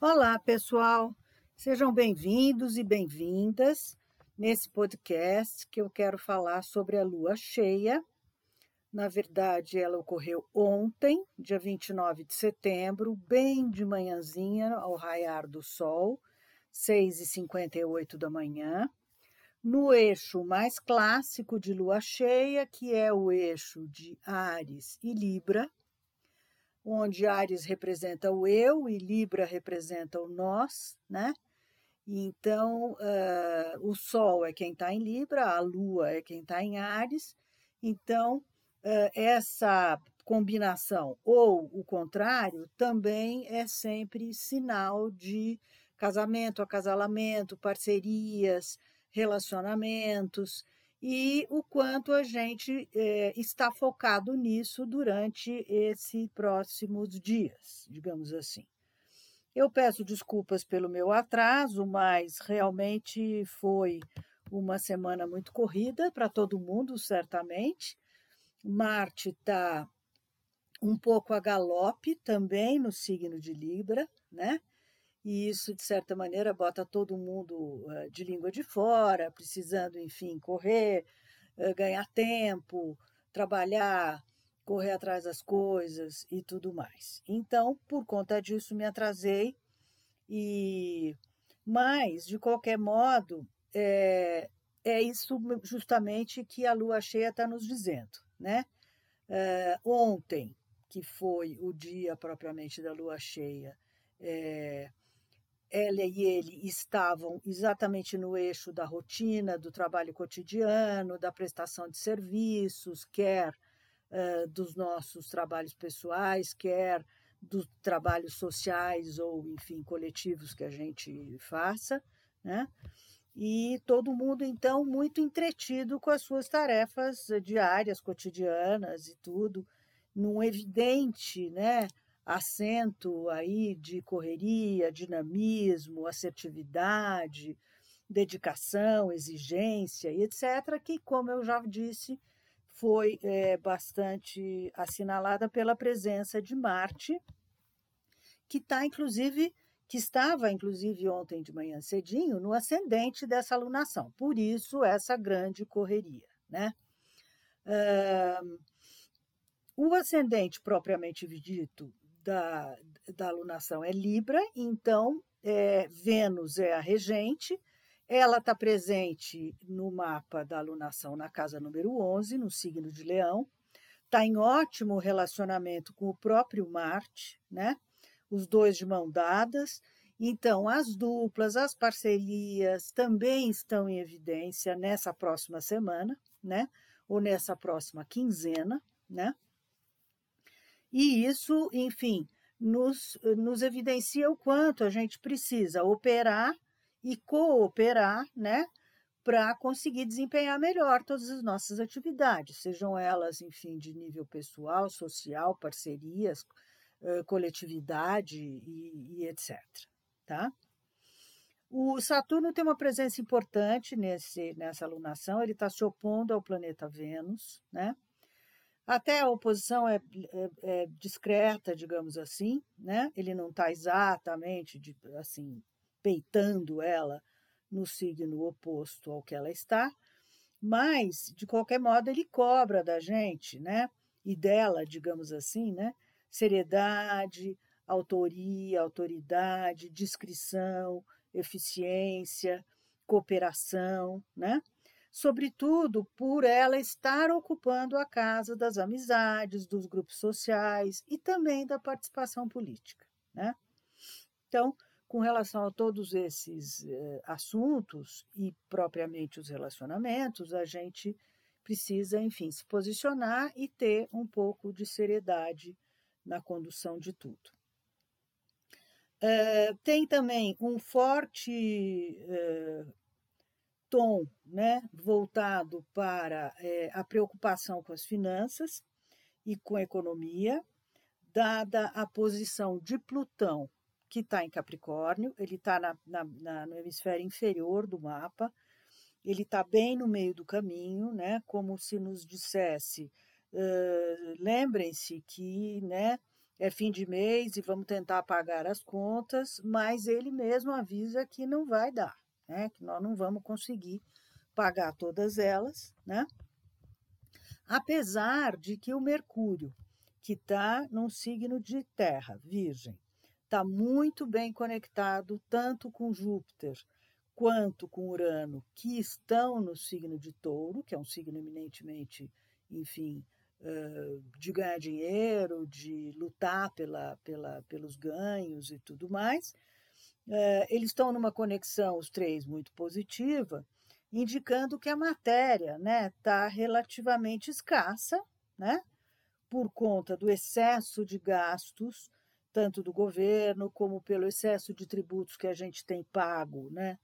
Olá, pessoal. Sejam bem-vindos e bem-vindas nesse podcast que eu quero falar sobre a lua cheia. Na verdade, ela ocorreu ontem, dia 29 de setembro, bem de manhãzinha, ao raiar do sol, 6h58 da manhã, no eixo mais clássico de lua cheia, que é o eixo de Ares e Libra, onde Ares representa o eu e Libra representa o nós, né? Então, uh, o Sol é quem está em Libra, a Lua é quem está em Ares. Então, uh, essa combinação ou o contrário também é sempre sinal de casamento, acasalamento, parcerias, relacionamentos e o quanto a gente é, está focado nisso durante esses próximos dias, digamos assim. Eu peço desculpas pelo meu atraso, mas realmente foi uma semana muito corrida para todo mundo, certamente. Marte está um pouco a galope também no signo de Libra, né? E isso, de certa maneira, bota todo mundo eh, de língua de fora, precisando, enfim, correr, eh, ganhar tempo, trabalhar, correr atrás das coisas e tudo mais. Então, por conta disso, me atrasei, e mas, de qualquer modo, é, é isso justamente que a lua cheia está nos dizendo. Né? É, ontem, que foi o dia propriamente da lua cheia, é, ela e ele estavam exatamente no eixo da rotina, do trabalho cotidiano, da prestação de serviços, quer uh, dos nossos trabalhos pessoais, quer dos trabalhos sociais ou, enfim, coletivos que a gente faça, né? E todo mundo, então, muito entretido com as suas tarefas diárias, cotidianas e tudo, num evidente, né? Acento aí de correria, dinamismo, assertividade, dedicação, exigência etc., que, como eu já disse, foi é, bastante assinalada pela presença de Marte, que está, inclusive, que estava, inclusive, ontem de manhã cedinho, no ascendente dessa alunação. Por isso, essa grande correria. Né? Uh, o ascendente propriamente dito da, da alunação é Libra, então é, Vênus é a regente, ela está presente no mapa da alunação na casa número 11, no signo de Leão, está em ótimo relacionamento com o próprio Marte, né? os dois de mão dadas. Então, as duplas, as parcerias também estão em evidência nessa próxima semana, né? Ou nessa próxima quinzena, né? E isso, enfim, nos, nos evidencia o quanto a gente precisa operar e cooperar, né? Para conseguir desempenhar melhor todas as nossas atividades, sejam elas, enfim, de nível pessoal, social, parcerias, coletividade e, e etc. Tá? O Saturno tem uma presença importante nesse, nessa alunação, ele está se opondo ao planeta Vênus, né? Até a oposição é, é, é discreta, digamos assim, né? Ele não está exatamente de, assim peitando ela no signo oposto ao que ela está, mas de qualquer modo ele cobra da gente, né? E dela, digamos assim, né? Seriedade, autoria, autoridade, discrição, eficiência, cooperação, né? Sobretudo por ela estar ocupando a casa das amizades, dos grupos sociais e também da participação política. Né? Então, com relação a todos esses eh, assuntos e propriamente os relacionamentos, a gente precisa, enfim, se posicionar e ter um pouco de seriedade na condução de tudo. Uh, tem também um forte uh, tom né, voltado para é, a preocupação com as finanças e com a economia, dada a posição de Plutão, que está em Capricórnio, ele está na, na, na, no hemisfério inferior do mapa, ele está bem no meio do caminho, né, como se nos dissesse: uh, lembrem-se que né, é fim de mês e vamos tentar pagar as contas, mas ele mesmo avisa que não vai dar, né? que nós não vamos conseguir pagar todas elas, né? apesar de que o Mercúrio, que está num signo de terra, Virgem, está muito bem conectado tanto com Júpiter quanto com Urano, que estão no signo de touro, que é um signo eminentemente, enfim, de ganhar dinheiro, de lutar pela, pela, pelos ganhos e tudo mais. Eles estão numa conexão, os três, muito positiva, indicando que a matéria está né, tá relativamente escassa, né, por conta do excesso de gastos, tanto do governo como pelo excesso de tributos que a gente tem pago, né,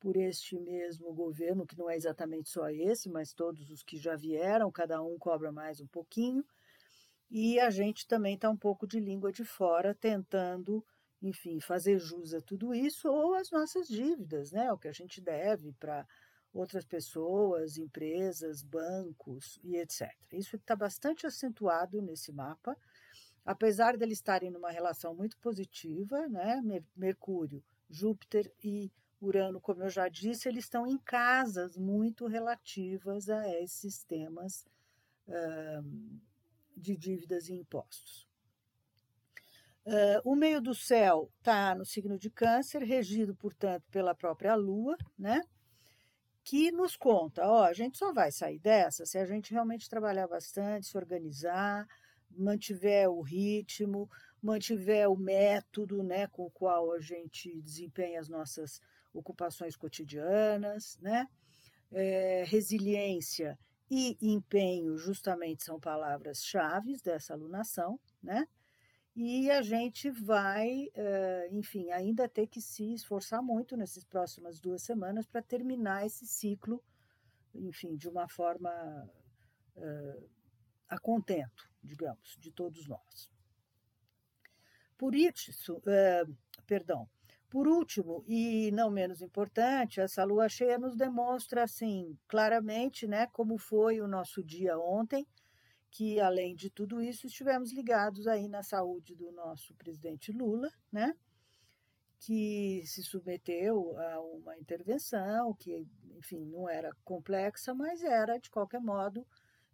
por este mesmo governo, que não é exatamente só esse, mas todos os que já vieram, cada um cobra mais um pouquinho. E a gente também está um pouco de língua de fora, tentando, enfim, fazer jus a tudo isso, ou as nossas dívidas, né? o que a gente deve para outras pessoas, empresas, bancos e etc. Isso está bastante acentuado nesse mapa, apesar deles estarem numa relação muito positiva, né? Mercúrio, Júpiter e Urano, como eu já disse, eles estão em casas muito relativas a esses temas de dívidas e impostos. Uh, o meio do céu está no signo de Câncer, regido, portanto, pela própria Lua, né? que nos conta, ó, a gente só vai sair dessa se a gente realmente trabalhar bastante, se organizar, mantiver o ritmo, mantiver o método né, com o qual a gente desempenha as nossas ocupações cotidianas, né? É, resiliência e empenho justamente são palavras-chave dessa alunação, né? E a gente vai, é, enfim, ainda ter que se esforçar muito nessas próximas duas semanas para terminar esse ciclo, enfim, de uma forma é, a contento, digamos, de todos nós. Por isso, é, perdão, por último, e não menos importante, essa lua cheia nos demonstra assim claramente, né, como foi o nosso dia ontem, que além de tudo isso estivemos ligados aí na saúde do nosso presidente Lula, né, que se submeteu a uma intervenção que, enfim, não era complexa, mas era de qualquer modo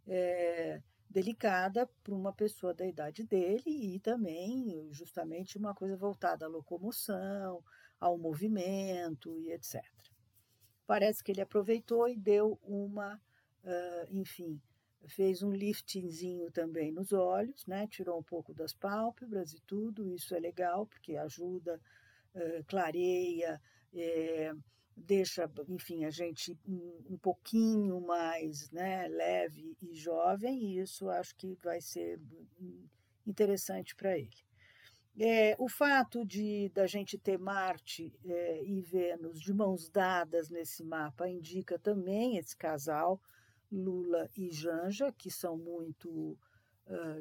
é, delicada para uma pessoa da idade dele e também justamente uma coisa voltada à locomoção, ao movimento e etc. Parece que ele aproveitou e deu uma, uh, enfim, fez um liftingzinho também nos olhos, né? tirou um pouco das pálpebras e tudo, isso é legal porque ajuda, uh, clareia, é, deixa, enfim, a gente um, um pouquinho mais né, leve e jovem, e isso acho que vai ser interessante para ele. É, o fato de da gente ter Marte é, e Vênus de mãos dadas nesse mapa indica também esse casal, Lula e Janja, que são muito,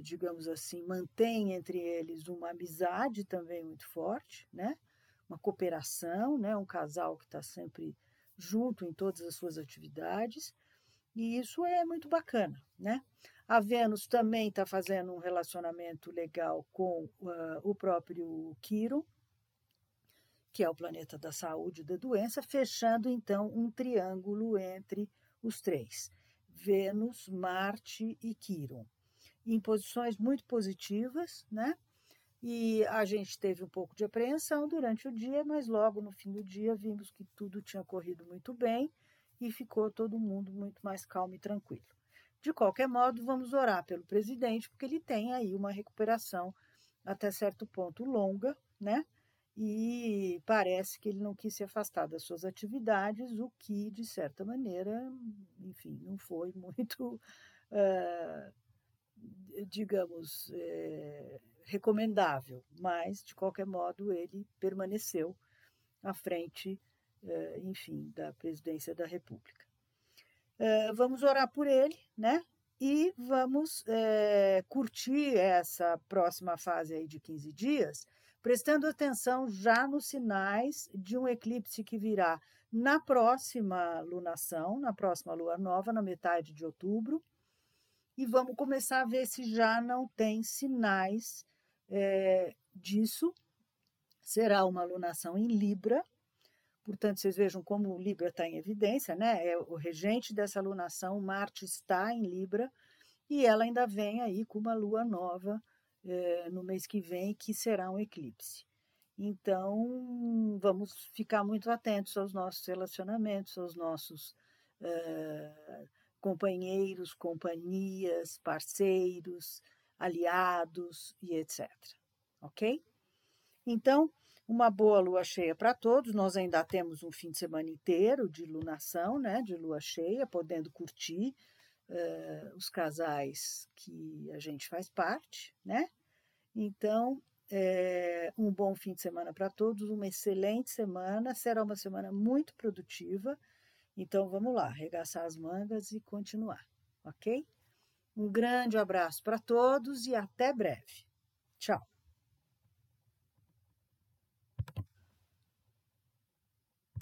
digamos assim, mantém entre eles uma amizade também muito forte, né? uma cooperação, né? um casal que está sempre junto em todas as suas atividades, e isso é muito bacana. Né? A Vênus também está fazendo um relacionamento legal com uh, o próprio Quiro, que é o planeta da saúde e da doença, fechando então um triângulo entre os três: Vênus, Marte e Quiron, em posições muito positivas, né? E a gente teve um pouco de apreensão durante o dia, mas logo no fim do dia vimos que tudo tinha corrido muito bem e ficou todo mundo muito mais calmo e tranquilo. De qualquer modo, vamos orar pelo presidente, porque ele tem aí uma recuperação até certo ponto longa, né? E parece que ele não quis se afastar das suas atividades, o que, de certa maneira, enfim, não foi muito, uh, digamos, é, recomendável, mas, de qualquer modo, ele permaneceu à frente, uh, enfim, da presidência da República. Uh, vamos orar por ele, né? E vamos é, curtir essa próxima fase aí de 15 dias, prestando atenção já nos sinais de um eclipse que virá na próxima lunação, na próxima lua nova, na metade de outubro, e vamos começar a ver se já não tem sinais é, disso. Será uma alunação em Libra, portanto, vocês vejam como Libra está em evidência, né? É o regente dessa alunação, Marte está em Libra, e ela ainda vem aí com uma lua nova é, no mês que vem, que será um eclipse. Então, vamos ficar muito atentos aos nossos relacionamentos, aos nossos é, companheiros, companhias, parceiros, aliados e etc. Ok? Então, uma boa lua cheia para todos. Nós ainda temos um fim de semana inteiro de lunação, né? De lua cheia, podendo curtir uh, os casais que a gente faz parte, né? Então, é, um bom fim de semana para todos, uma excelente semana. Será uma semana muito produtiva. Então, vamos lá, arregaçar as mangas e continuar, ok? Um grande abraço para todos e até breve. Tchau.